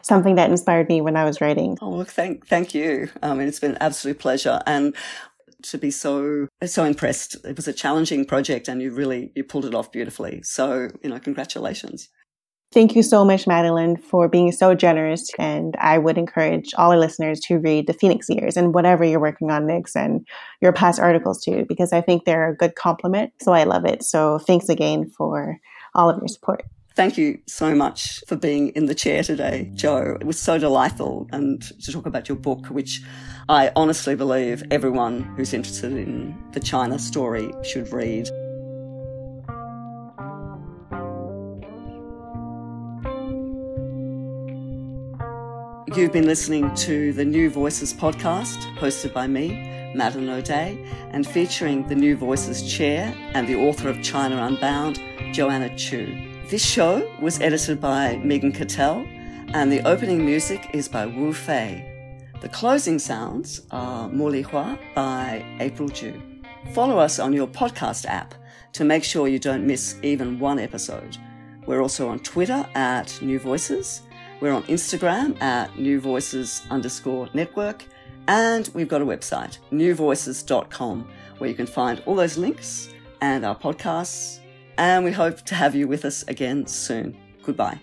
something that inspired me when I was writing. Oh, well, thank, thank you. I mean, it's been an absolute pleasure. And to be so so impressed. It was a challenging project and you really you pulled it off beautifully. So, you know, congratulations. Thank you so much, Madeleine, for being so generous. And I would encourage all our listeners to read the Phoenix Years and whatever you're working on next and your past articles too, because I think they're a good complement. So I love it. So thanks again for all of your support. Thank you so much for being in the chair today, Jo. It was so delightful and to talk about your book, which I honestly believe everyone who's interested in the China story should read. You've been listening to the New Voices podcast, hosted by me, Madeleine O'Dea, and featuring the New Voices chair and the author of China Unbound, Joanna Chiu. This show was edited by Megan Cattell, and the opening music is by Wu Fei. The closing sounds are Moli Hua by April Jew. Follow us on your podcast app to make sure you don't miss even one episode. We're also on Twitter at New Voices. We're on Instagram at New Voices underscore network. And we've got a website, newvoices.com, where you can find all those links and our podcasts and we hope to have you with us again soon. Goodbye.